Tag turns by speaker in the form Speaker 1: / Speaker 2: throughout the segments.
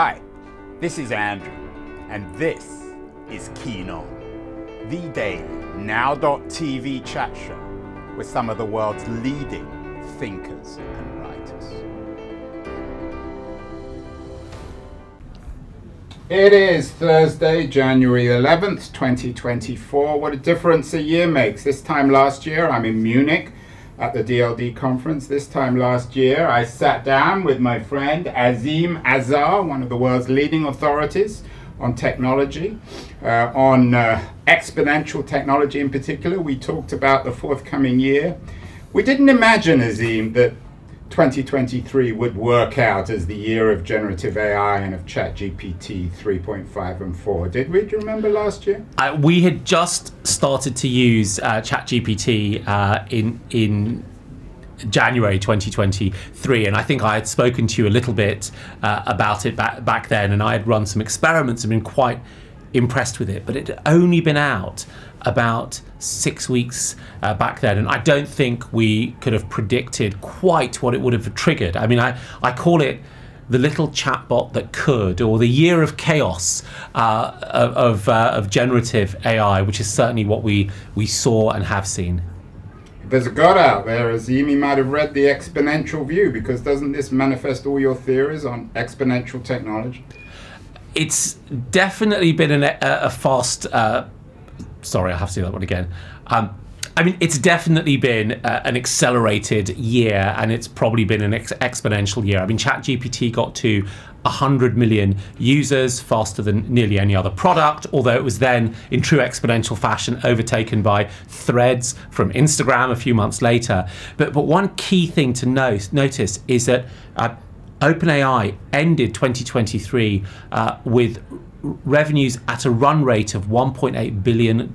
Speaker 1: Hi, this is Andrew, and this is Keen On, the daily now.tv chat show with some of the world's leading thinkers and writers. It is Thursday, January 11th, 2024. What a difference a year makes. This time last year, I'm in Munich at the DLD conference. This time last year, I sat down with my friend Azeem Azhar, one of the world's leading authorities on technology, uh, on uh, exponential technology in particular. We talked about the forthcoming year. We didn't imagine, Azeem, that 2023 would work out as the year of generative AI and of ChatGPT 3.5 and 4. Did we? Do you remember last year?
Speaker 2: Uh, we had just started to use uh, ChatGPT uh, in in January 2023, and I think I had spoken to you a little bit uh, about it back back then, and I had run some experiments and been quite impressed with it. But it had only been out about six weeks uh, back then, and I don't think we could have predicted quite what it would have triggered. I mean, I, I call it the little chatbot that could, or the year of chaos uh, of, uh, of generative AI, which is certainly what we, we saw and have seen.
Speaker 1: If There's a God out there, Azeem. You might have read The Exponential View, because doesn't this manifest all your theories on exponential technology?
Speaker 2: It's definitely been an, a, a fast uh, sorry, I have to do that one again. Um, I mean, it's definitely been uh, an accelerated year, and it's probably been an ex- exponential year. I mean, ChatGPT got to 100 million users faster than nearly any other product, although it was then, in true exponential fashion, overtaken by Threads from Instagram a few months later. But, but one key thing to note, notice is that uh, OpenAI ended 2023 uh, with revenues at a run rate of $1.8 billion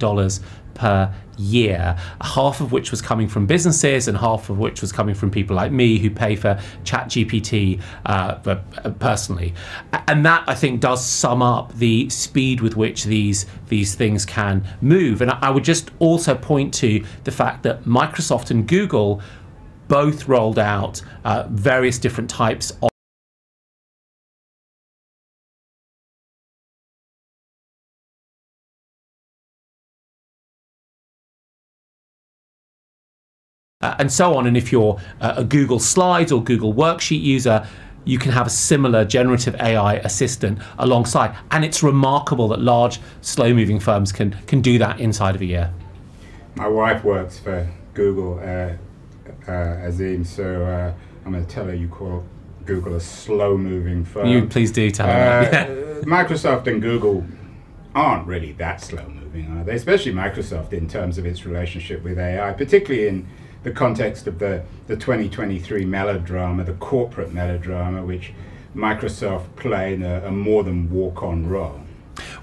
Speaker 2: per year, half of which was coming from businesses and half of which was coming from people like me who pay for ChatGPT uh, uh, personally. And that I think does sum up the speed with which these these things can move. And I would just also point to the fact that Microsoft and Google both rolled out uh, various different types of uh, and so on. And if you're uh, a Google Slides or Google Worksheet user, you can have a similar generative AI assistant alongside. And it's remarkable that large, slow moving firms can, can do that inside of a year.
Speaker 1: My wife works for Google, uh, uh, Azeem, so uh, I'm going to tell her you call Google a slow moving firm.
Speaker 2: You please do tell her.
Speaker 1: Uh, Microsoft and Google aren't really that slow moving, are they? Especially Microsoft in terms of its relationship with AI, particularly in the context of the, the 2023 melodrama, the corporate melodrama, which Microsoft played a, a more than walk on role.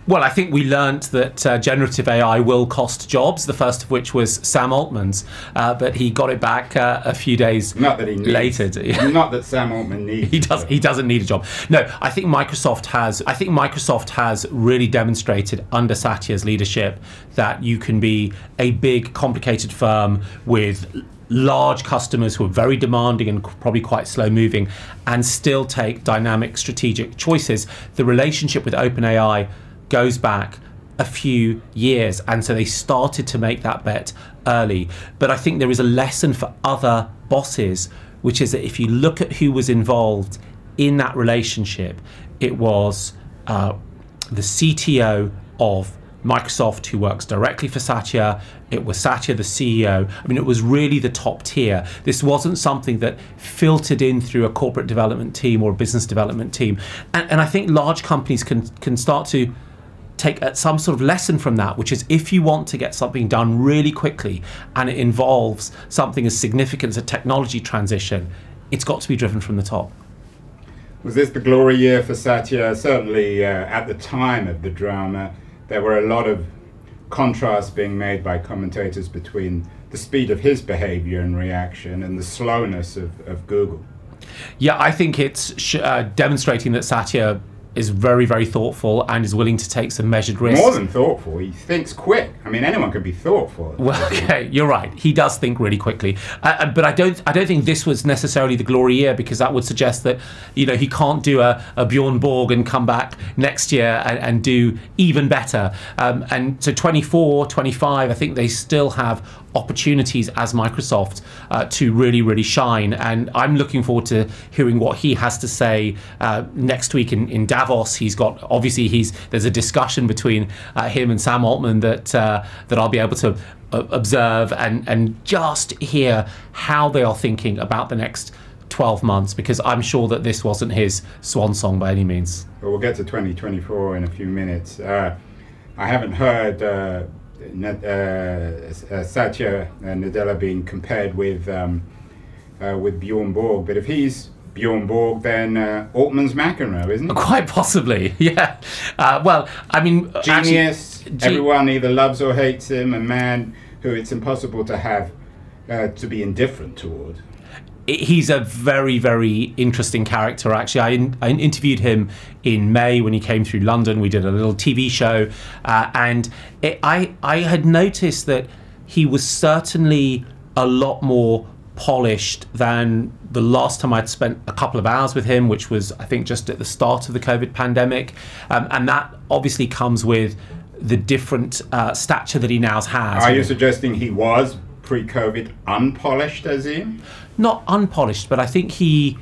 Speaker 2: Well, I think we learned that uh, generative AI will cost jobs. The first of which was Sam Altman's, uh, but he got it back uh, a few days
Speaker 1: not that he needs,
Speaker 2: later.
Speaker 1: not that Sam Altman needs.
Speaker 2: He does. He doesn't need a job. No, I think Microsoft has. I think Microsoft has really demonstrated under Satya's leadership that you can be a big, complicated firm with large customers who are very demanding and probably quite slow moving and still take dynamic strategic choices. The relationship with OpenAI goes back a few years and so they started to make that bet early. But I think there is a lesson for other bosses, which is that if you look at who was involved in that relationship, it was uh, the CTO of Microsoft, who works directly for Satya. It was Satya, the CEO. I mean, it was really the top tier. This wasn't something that filtered in through a corporate development team or a business development team. And, and I think large companies can can start to take some sort of lesson from that, which is if you want to get something done really quickly and it involves something as significant as a technology transition, it's got to be driven from the top.
Speaker 1: Was this the glory year for Satya? Certainly, uh, at the time of the drama there were a lot of contrasts being made by commentators between the speed of his behavior and reaction and the slowness of, of Google.
Speaker 2: Yeah, I think it's sh- uh, demonstrating that Satya is very, very thoughtful and is willing to take some measured risks.
Speaker 1: More than thoughtful, he thinks quick. I mean, anyone could be thoughtful.
Speaker 2: Well, okay, you're right. He does think really quickly, uh, uh, but I don't. I don't think this was necessarily the glory year because that would suggest that you know he can't do a, a Bjorn Borg and come back next year and, and do even better. Um, and so 24, 25, I think they still have opportunities as Microsoft uh, to really, really shine. And I'm looking forward to hearing what he has to say uh, next week in, in Davos. He's got obviously he's there's a discussion between uh, him and Sam Altman that uh, that I'll be able to uh, observe and and just hear how they are thinking about the next. 12 months because I'm sure that this wasn't his swan song by any means.
Speaker 1: But we'll get to 2024 in a few minutes. Uh, I haven't heard uh, uh, Satya Nadella being compared with um, uh, with Bjorn Borg, but if he's Bjorn Borg, then uh, Altman's McEnroe, isn't it?
Speaker 2: Quite possibly, yeah. Uh, well, I mean,
Speaker 1: genius. Actually, everyone either loves or hates him. A man who it's impossible to have uh, to be indifferent toward
Speaker 2: he's a very very interesting character actually I, in, I, interviewed him in may when he came through london we did a little tv show uh, and it, I, I had noticed that he was certainly a lot more polished than the last time I'd spent a couple of hours with him, which was, I think, just at the start of the COVID pandemic. Um, and that obviously comes with the different uh, stature that he now has.
Speaker 1: Are you suggesting he was pre COVID unpolished, as in?
Speaker 2: not unpolished, but I think he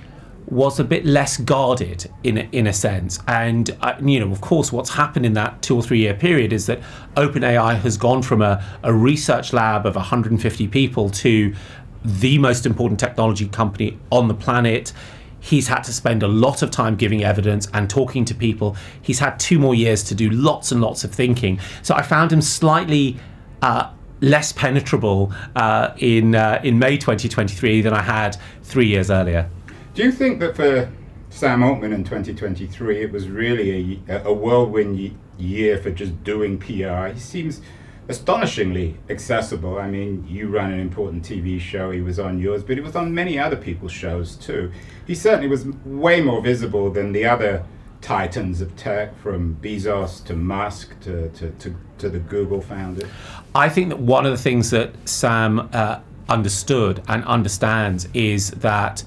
Speaker 2: was a bit less guarded in in a sense. And uh, you know, of course, what's happened in that two or three year period is that OpenAI has gone from a, a research lab of 150 people to the most important technology company on the planet. He's had to spend a lot of time giving evidence and talking to people. He's had two more years to do lots and lots of thinking. So I found him slightly uh, less penetrable uh, in uh, in May 2023 than I had three years earlier.
Speaker 1: Do you think that for Sam Altman in 2023 it was really a, a whirlwind year for just doing PR? He seems astonishingly accessible. I mean, you run an important TV show, he was on yours, but he was on many other people's shows too. He certainly was way more visible than the other titans of tech, from Bezos to Musk to, to, to, to the Google founder?
Speaker 2: I think that one of the things that Sam uh, understood and understands is that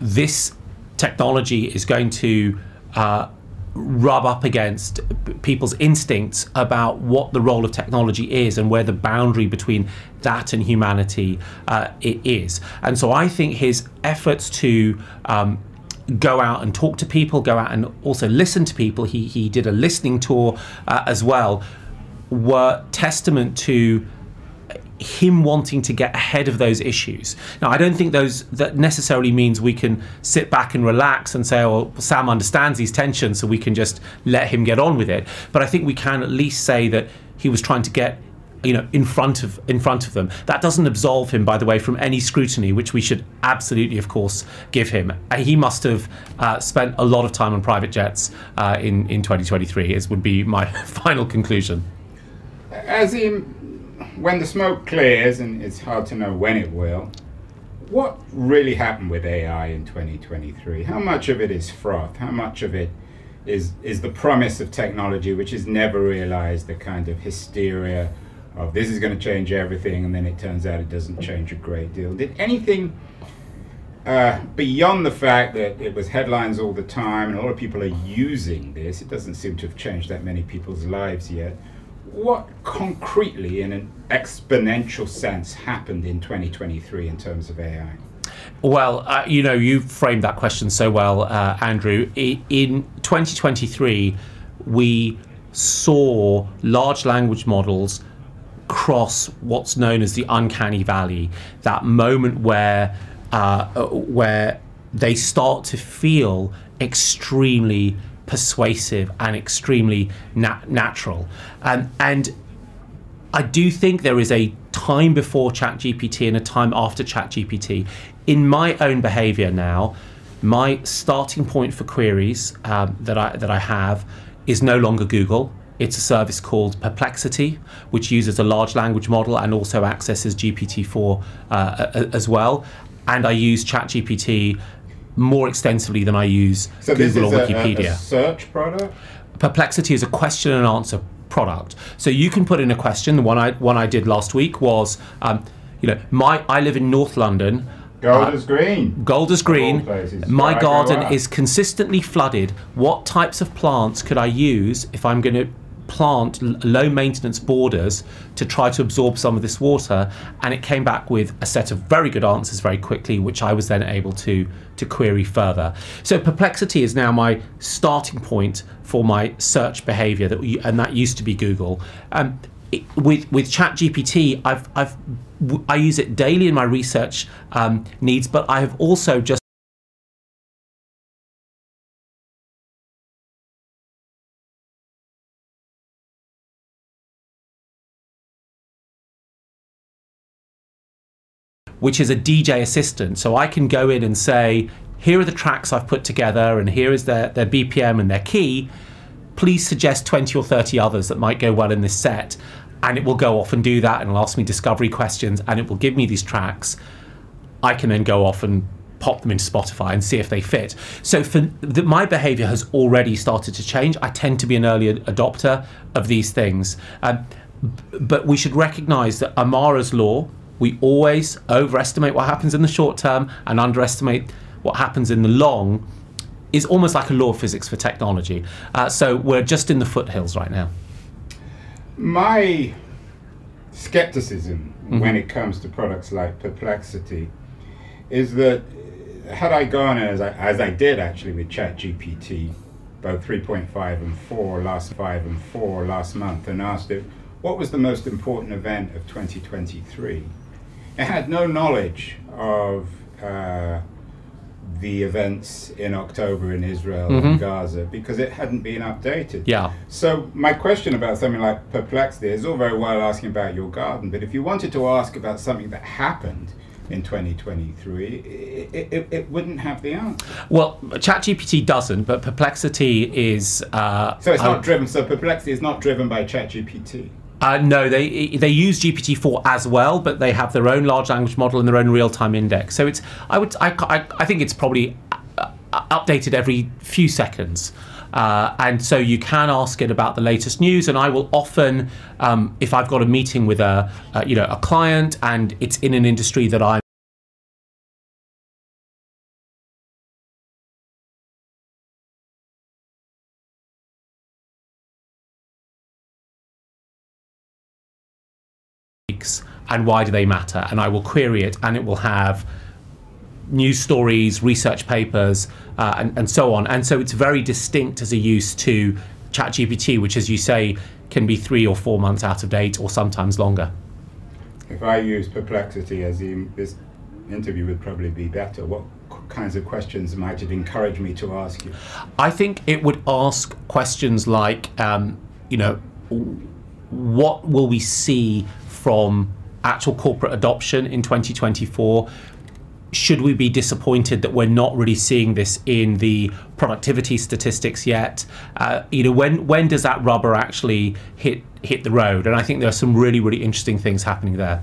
Speaker 2: this technology is going to uh, rub up against people's instincts about what the role of technology is and where the boundary between that and humanity uh, it is. And so I think his efforts to um, go out and talk to people, go out and also listen to people. He, he did a listening tour uh, as well, were testament to him wanting to get ahead of those issues. Now, I don't think those that necessarily means we can sit back and relax and say, "Oh, Sam understands these tensions, so we can just let him get on with it." But I think we can at least say that he was trying to get you know in front of in front of them that doesn't absolve him by the way from any scrutiny which we should absolutely of course give him uh, he must have uh, spent a lot of time on private jets uh, in in 2023 as would be my final conclusion
Speaker 1: as in when the smoke clears and it's hard to know when it will what really happened with AI in 2023 how much of it is froth how much of it is is the promise of technology which is never realized the kind of hysteria of this is going to change everything, and then it turns out it doesn't change a great deal. Did anything uh, beyond the fact that it was headlines all the time and a lot of people are using this, it doesn't seem to have changed that many people's lives yet. What concretely, in an exponential sense, happened in 2023 in terms of AI?
Speaker 2: Well, uh, you know, you framed that question so well, uh, Andrew. In 2023, we saw large language models cross what's known as the uncanny valley, that moment where uh, where they start to feel extremely persuasive and extremely nat- natural. Um, and I do think there is a time before ChatGPT and a time after ChatGPT. In my own behavior now, my starting point for queries um, that I that I have is no longer Google. It's a service called Perplexity, which uses a large language model and also accesses GPT-4 uh, as well. And I use ChatGPT more extensively than I use
Speaker 1: So
Speaker 2: Google
Speaker 1: is
Speaker 2: or
Speaker 1: a, a-
Speaker 2: Wikipedia.
Speaker 1: a search product.
Speaker 2: Perplexity is a question and answer product. So you can put in a question. The one I one I did last week was, um, you know, my I live in North London.
Speaker 1: Gold is green.
Speaker 2: Golders Green.
Speaker 1: places,
Speaker 2: My
Speaker 1: where I grow
Speaker 2: garden is consistently flooded. What types of plants could I use if I'm going to plant low maintenance borders to try to absorb some of this water? And it came back with a set of very good answers very quickly, which I was then able to to query further. So Perplexity is now my starting point for my search behavior, that and that used to be Google. Um, it- with with ChatGPT, I've I've I use it daily in my research um, needs, but I have also just which is a DJ assistant. So I can go in and say, here are the tracks I've put together, and here is their, their BPM and their key. Please suggest 20 or 30 others that might go well in this set. And it will go off and do that, and it'll ask me discovery questions, and it will give me these tracks. I can then go off and pop them into Spotify and see if they fit. So for the, my behavior has already started to change. I tend to be an early adopter of these things. Um, but we should recognize that Amara's law, we always overestimate what happens in the short term and underestimate what happens in the long, is almost like a law of physics for technology. Uh, so we're just in the foothills right now.
Speaker 1: My skepticism
Speaker 2: Mm-hmm.
Speaker 1: when it comes to products like Perplexity is that uh, had I gone as I, as I did actually with ChatGPT, both 3.5 and 4 last 5 and 4 last month, and asked it what was the most important event of 2023, it had no knowledge of uh, the events in October in Israel and Gaza because it hadn't been updated.
Speaker 2: Mm-hmm. Yeah.
Speaker 1: So my question about something like perplexity is all very well asking about your garden, but if you wanted to ask about something that happened in 2023, it, it, it wouldn't have the answer.
Speaker 2: Well, ChatGPT doesn't, but Perplexity is. Uh,
Speaker 1: So it's not driven. So perplexity is not driven by ChatGPT.
Speaker 2: Uh, no, they they use GPT-4 as well, but they have their own large language model and their own real-time index. So it's I would I, I, I think it's probably uh, uh, updated every few seconds. Uh, and so you can ask it about the latest news, and I will often, um, if I've got a meeting with a, you know, a client, and it's in an industry that I'm and why do they matter? And i will query it and it will have news stories research papers uh, and, and so on. And so it's very distinct as a use to ChatGPT which as you say can be three or four months out of date or sometimes longer.
Speaker 1: If I use perplexity as the, this interview would probably be better, what kinds of questions might it encourage me to ask you?
Speaker 2: I think it would ask questions like, um, you know, what will we see from actual corporate adoption in 2024? Should we be disappointed that we're not really seeing this in the productivity statistics yet? Uh, you know, when when does that rubber actually hit hit the road? And I think there are some really really interesting things happening there.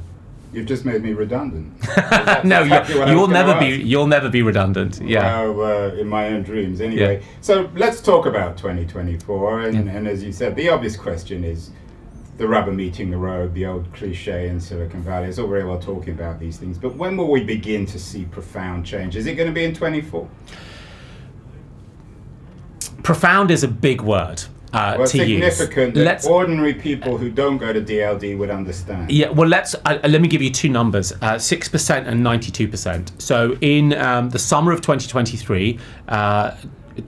Speaker 1: You've just made me redundant.
Speaker 2: No,
Speaker 1: exactly you're,
Speaker 2: you'll
Speaker 1: gonna
Speaker 2: never be
Speaker 1: ask.
Speaker 2: you'll never be redundant. Yeah.
Speaker 1: Well, uh, in my own dreams, anyway. So let's talk about 2024. And, and as you said, the obvious question is the rubber meeting the road, the old cliche in Silicon Valley. It's all very well talking about these things, but when will we begin to see profound change? Is it going to be in 24?
Speaker 2: Profound is a big word uh,
Speaker 1: Well,
Speaker 2: to use.
Speaker 1: significant that
Speaker 2: Let's
Speaker 1: ordinary people who don't go to DLD would understand.
Speaker 2: Yeah, well, let's uh, let me give you two numbers: uh, six percent and ninety-two percent. So, in um, the summer of 2023, uh,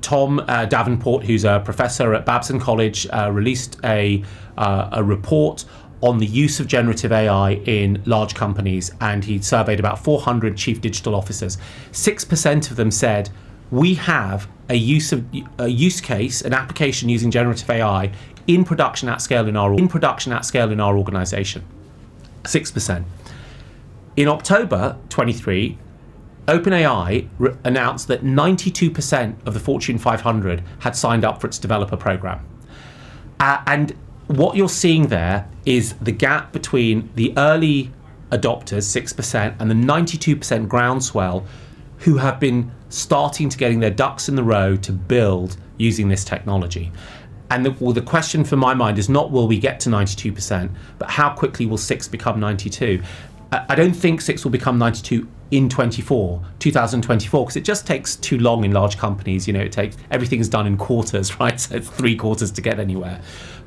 Speaker 2: Tom uh, Davenport, who's a professor at Babson College, uh, released a uh, a report on the use of generative AI in large companies, and he surveyed about 400 chief digital officers. Six percent of them said we have a use of a use case, an application using generative AI in production at scale in our in production at scale in our organization. Six percent. In October 23, OpenAI re- announced that 92% of the Fortune 500 had signed up for its developer program. Uh, and what you're seeing there is the gap between the early adopters, 6%, and the 92% groundswell who have been starting to getting their ducks in the row to build using this technology. And the, well, the question for my mind is not will we get to 92%, but how quickly will six become 92? I don't think six will become 92 in 24, 2024, because it just takes too long in large companies. You know, it takes everything's done in quarters, right? So it's three quarters to get anywhere.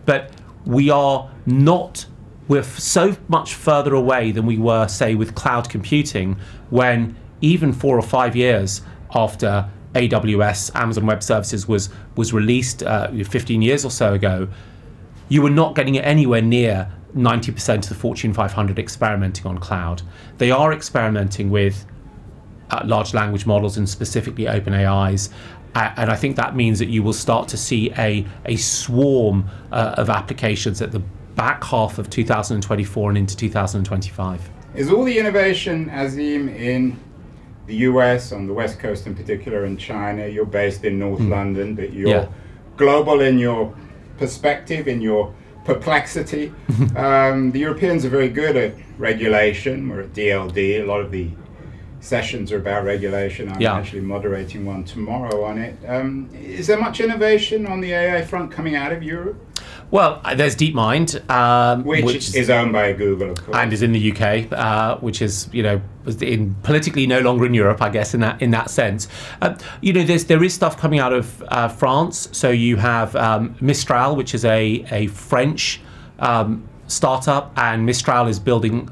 Speaker 2: But we are not we're so much further away than we were, say, with cloud computing, when even four or five years after AWS, Amazon Web Services, was was released uh, 15 years or so ago, you were not getting it anywhere near 90% of the Fortune 500 experimenting on cloud. They are experimenting with uh, large language models and specifically OpenAI's. Uh, and I think that means that you will start to see a, a swarm uh, of applications at the back half of 2024 and into 2025.
Speaker 1: Is all the innovation, Azeem, in the US, on the West Coast in particular, in China? You're based in North London, but you're
Speaker 2: Yeah.
Speaker 1: global in your perspective, in your perplexity. um, the Europeans are very good at regulation. We're at DLD. A lot of the sessions are about regulation. I'm
Speaker 2: Yeah.
Speaker 1: actually moderating one tomorrow on it. Um, is there much innovation on the AI front coming out of Europe,
Speaker 2: Well, uh, there's DeepMind, um,
Speaker 1: which, is owned by Google, of course?
Speaker 2: and is in the UK, uh, which is you know in politically no longer in Europe, I guess in that in that sense. Uh, you know, there's there is stuff coming out of uh, France. So you have um, Mistral, which is a a French um, startup, and Mistral is building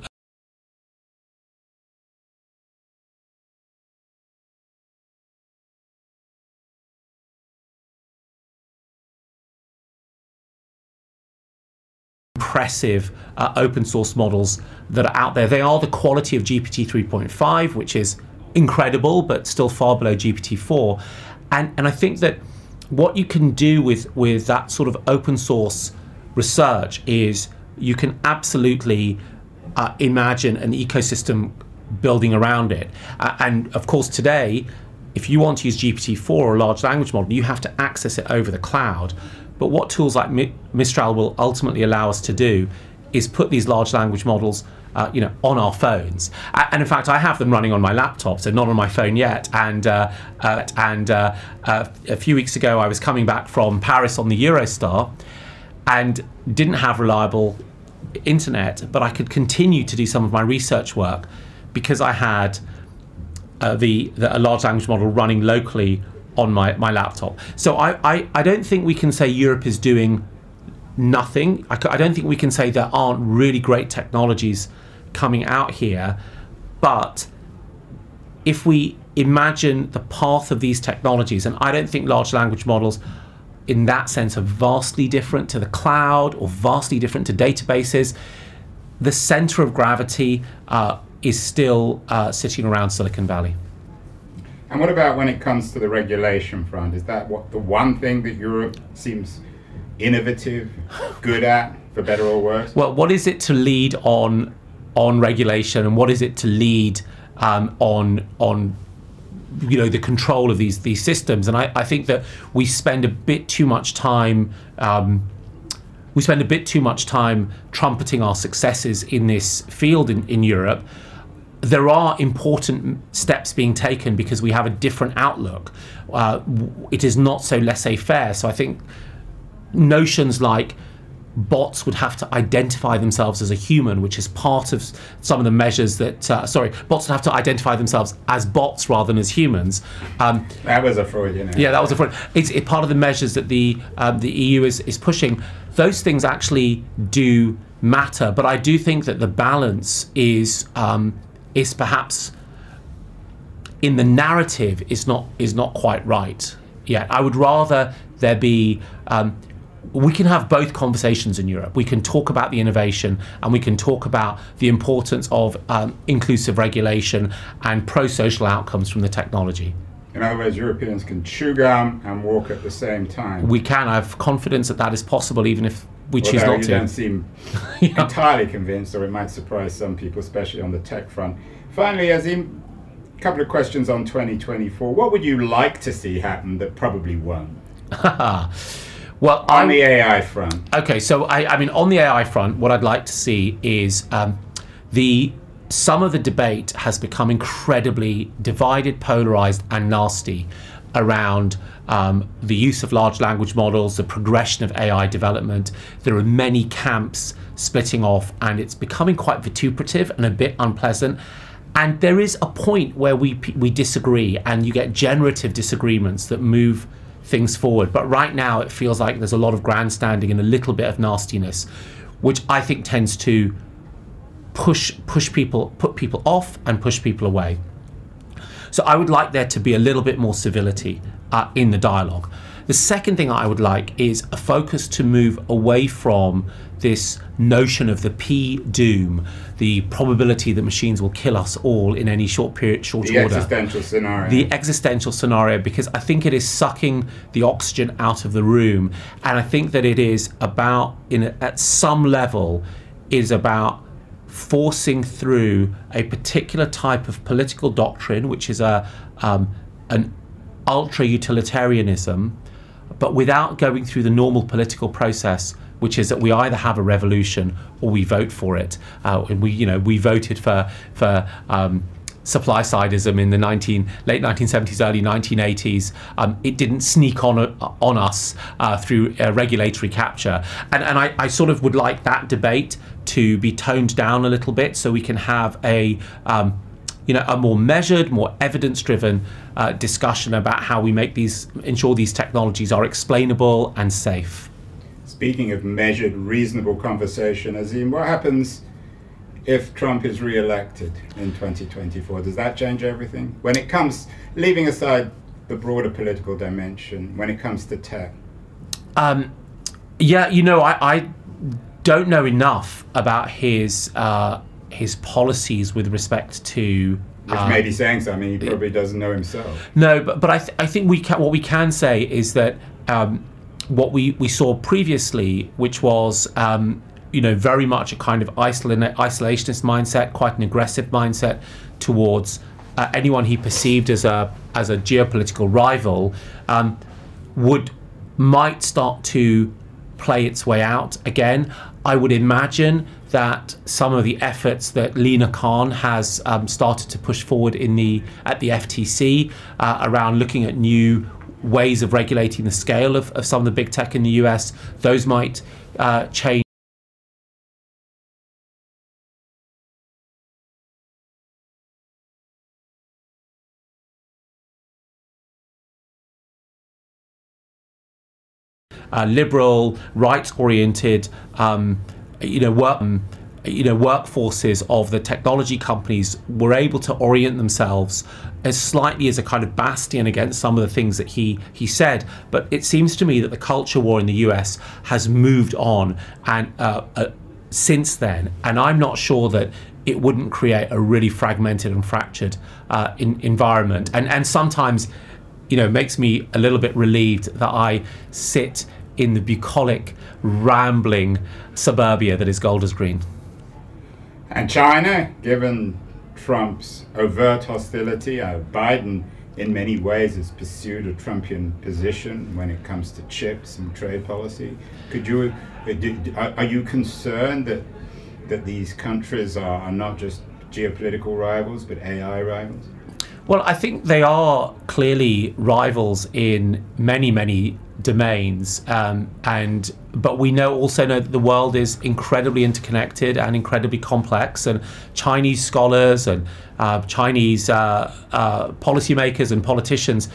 Speaker 2: impressive uh, open source models that are out there. They are the quality of GPT 3.5, which is incredible, but still far below GPT 4. And, and I think that what you can do with, with that sort of open source research is you can absolutely uh, imagine an ecosystem building around it. Uh, and of course, today, if you want to use GPT-4 or a large language model, you have to access it over the cloud. But what tools like Mistral will ultimately allow us to do is put these large language models, uh, you know, on our phones. And in fact, I have them running on my laptop, so not on my phone yet. And uh, uh, and uh, uh, a few weeks ago, I was coming back from Paris on the Eurostar, and didn't have reliable internet, but I could continue to do some of my research work because I had uh, the, the a large language model running locally on my, my laptop. So I, I, I don't think we can say Europe is doing nothing. I don't think we can say there aren't really great technologies coming out here, but if we imagine the path of these technologies, and I don't think large language models in that sense are vastly different to the cloud or vastly different to databases, the center of gravity uh, is still uh, sitting around Silicon Valley.
Speaker 1: And what about when it comes to the regulation front? Is that what the one thing that Europe seems innovative, good at, for better or worse?
Speaker 2: Well, what is it to lead on on regulation, and what is it to lead um, on on you know the control of these these systems? And I, I think that we spend a bit too much time. Um, we spend a bit too much time trumpeting our successes in this field in, in Europe. There are important steps being taken because we have a different outlook. Uh, it is not so laissez faire. So I think notions like bots would have to identify themselves as a human, which is part of some of the measures that, uh, sorry, bots would have to identify themselves as bots rather than as humans. Um,
Speaker 1: That was a Freudian. error.
Speaker 2: yeah, that was a front. It's it, part of the measures that the um, the EU is, is pushing. Those things actually do matter, but I do think that the balance is um, is perhaps in the narrative is not is not quite right yet. I would rather there be. Um, we can have both conversations in Europe. We can talk about the innovation and we can talk about the importance of um, inclusive regulation and pro social outcomes from the technology.
Speaker 1: In other words, Europeans can chew gum and walk at the same time.
Speaker 2: we can. I have confidence that that is possible, even if we choose
Speaker 1: Although
Speaker 2: not
Speaker 1: you
Speaker 2: to.
Speaker 1: don't seem entirely convinced, or it might surprise some people, especially on the tech front. Finally, Azeem, a couple of questions on 2024. What would you like to see happen that probably won't?
Speaker 2: well,
Speaker 1: On
Speaker 2: I,
Speaker 1: the AI front.
Speaker 2: okay. So I, I mean, on the AI front, what I'd like to see is um, the some of the debate has become incredibly divided, polarized, and nasty around um, the use of large language models, the progression of AI development. There are many camps splitting off, and it's becoming quite vituperative and a bit unpleasant. And there is a point where we we disagree, and you get generative disagreements that move things forward. But right now, it feels like there's a lot of grandstanding and a little bit of nastiness, which I think tends to push push people put people off and push people away. So I would like there to be a little bit more civility uh, in the dialogue. The second thing I would like is a focus to move away from this notion of the P doom, the probability that machines will kill us all in any short period, short
Speaker 1: the
Speaker 2: order.
Speaker 1: The existential scenario.
Speaker 2: The existential scenario, because I think it is sucking the oxygen out of the room, and I think that it is about, in a, at some level, is about forcing through a particular type of political doctrine, which is a um, an ultra utilitarianism, but without going through the normal political process which is that we either have a revolution or we vote for it. Uh, we, you know, we voted for for um, supply sideism in the 19, late 1970s, early 1980s. Um, it didn't sneak on on us uh, through uh, regulatory capture, and and I, I sort of would like that debate to be toned down a little bit so we can have a um, you know a more measured, more evidence-driven uh, discussion about how we make these ensure these technologies are explainable and safe.
Speaker 1: Speaking of measured, reasonable conversation, Azeem, what happens if Trump is re-elected in 2024? Does that change everything? When it comes, leaving aside the broader political dimension, when it comes to tech.
Speaker 2: Um, yeah, you know, I, I don't know enough about his uh, his policies with respect to.
Speaker 1: Which um, may be saying something he probably doesn't know himself.
Speaker 2: No, but but I th- I think we can, what we can say is that um, what we, we saw previously, which was um, you know very much a kind of isolationist mindset, quite an aggressive mindset towards uh, anyone he perceived as a as a geopolitical rival, um, would might start to play its way out again. I would imagine that some of the efforts that Lina Khan has um, started to push forward in the at the FTC uh, around looking at new ways of regulating the scale of, of some of the big tech in the US, those might uh, change. Uh, liberal, rights-oriented, um, you know, work, you know workforces of the technology companies were able to orient themselves as slightly as a kind of bastion against some of the things that he he said. But it seems to me that the culture war in the US has moved on and uh, uh, since then. And I'm not sure that it wouldn't create a really fragmented and fractured uh, in, environment. And and sometimes you know makes me a little bit relieved that I sit in the bucolic rambling suburbia that is Golders Green.
Speaker 1: And China, given Trump's overt hostility, uh, Biden in many ways has pursued a Trumpian position when it comes to chips and trade policy. Could you, uh, are you concerned that that these countries are, are not just geopolitical rivals but AI rivals?
Speaker 2: Well, I think they are clearly rivals in many, many domains, um, and but we know also know that the world is incredibly interconnected and incredibly complex, and Chinese scholars and uh, Chinese uh, uh, policymakers and politicians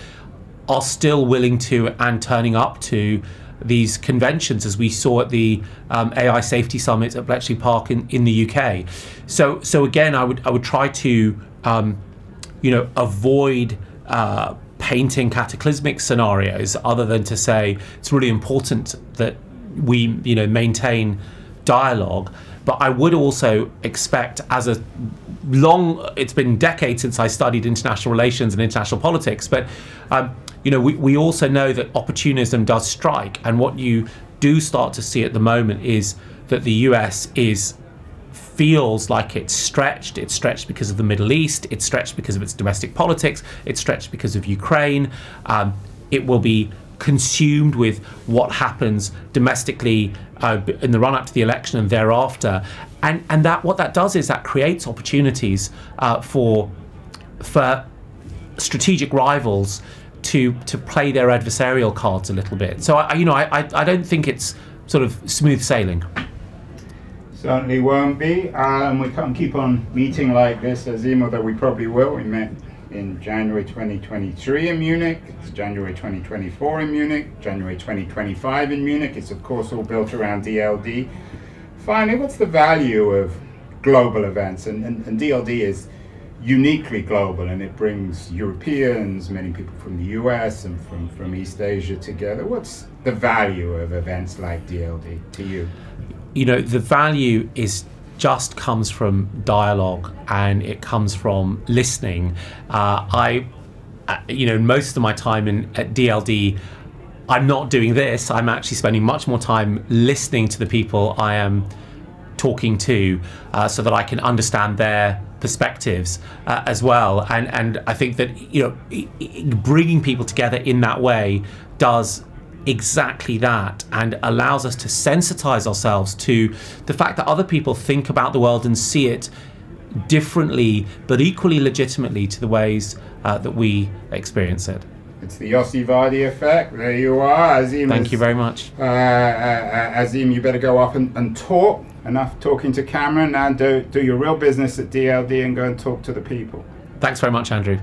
Speaker 2: are still willing to and turning up to these conventions, as we saw at the um, AI Safety Summit at Bletchley Park in, in the UK. So, so again, I would I would try to um, you know, avoid uh, painting cataclysmic scenarios other than to say it's really important that we, you know, maintain dialogue. But I would also expect, as a long, it's been decades since I studied international relations and international politics, but um, you know, we, we also know that opportunism does strike, and what you do start to see at the moment is that the US is feels like it's stretched. It's stretched because of the Middle East. It's stretched because of its domestic politics. It's stretched because of Ukraine. Um, it will be consumed with what happens domestically uh, in the run up to the election and thereafter. And, and that what that does is that creates opportunities uh, for, for strategic rivals to, to play their adversarial cards a little bit. So, I, you know, I, I, I don't think it's sort of smooth sailing.
Speaker 1: Certainly won't be. Um, we can't keep on meeting like this, as Azeem, although we probably will. We met in January 2023 in Munich. It's January 2024 in Munich. January 2025 in Munich. It's of course all built around DLD. Finally, what's the value of global events? And, and, and DLD is uniquely global and it brings Europeans, many people from the US and from, from East Asia together. What's the value of events like DLD to you?
Speaker 2: You know the value is just comes from dialogue and it comes from listening. Uh, I, uh, you know, most of my time in at DLD, I'm not doing this. I'm actually spending much more time listening to the people I am talking to, uh, so that I can understand their perspectives uh, as well. And and I think that you know, bringing people together in that way does exactly that and allows us to sensitize ourselves to the fact that other people think about the world and see it differently but equally legitimately to the ways uh, that we experience it.
Speaker 1: It's the Yossi Vardi effect. There you are, Azeem.
Speaker 2: Thank
Speaker 1: is,
Speaker 2: you very much.
Speaker 1: Uh, uh, uh, Azeem, you better go off and, and talk. Enough talking to Cameron and do, do your real business at DLD and go and talk to the people.
Speaker 2: Thanks very much, Andrew.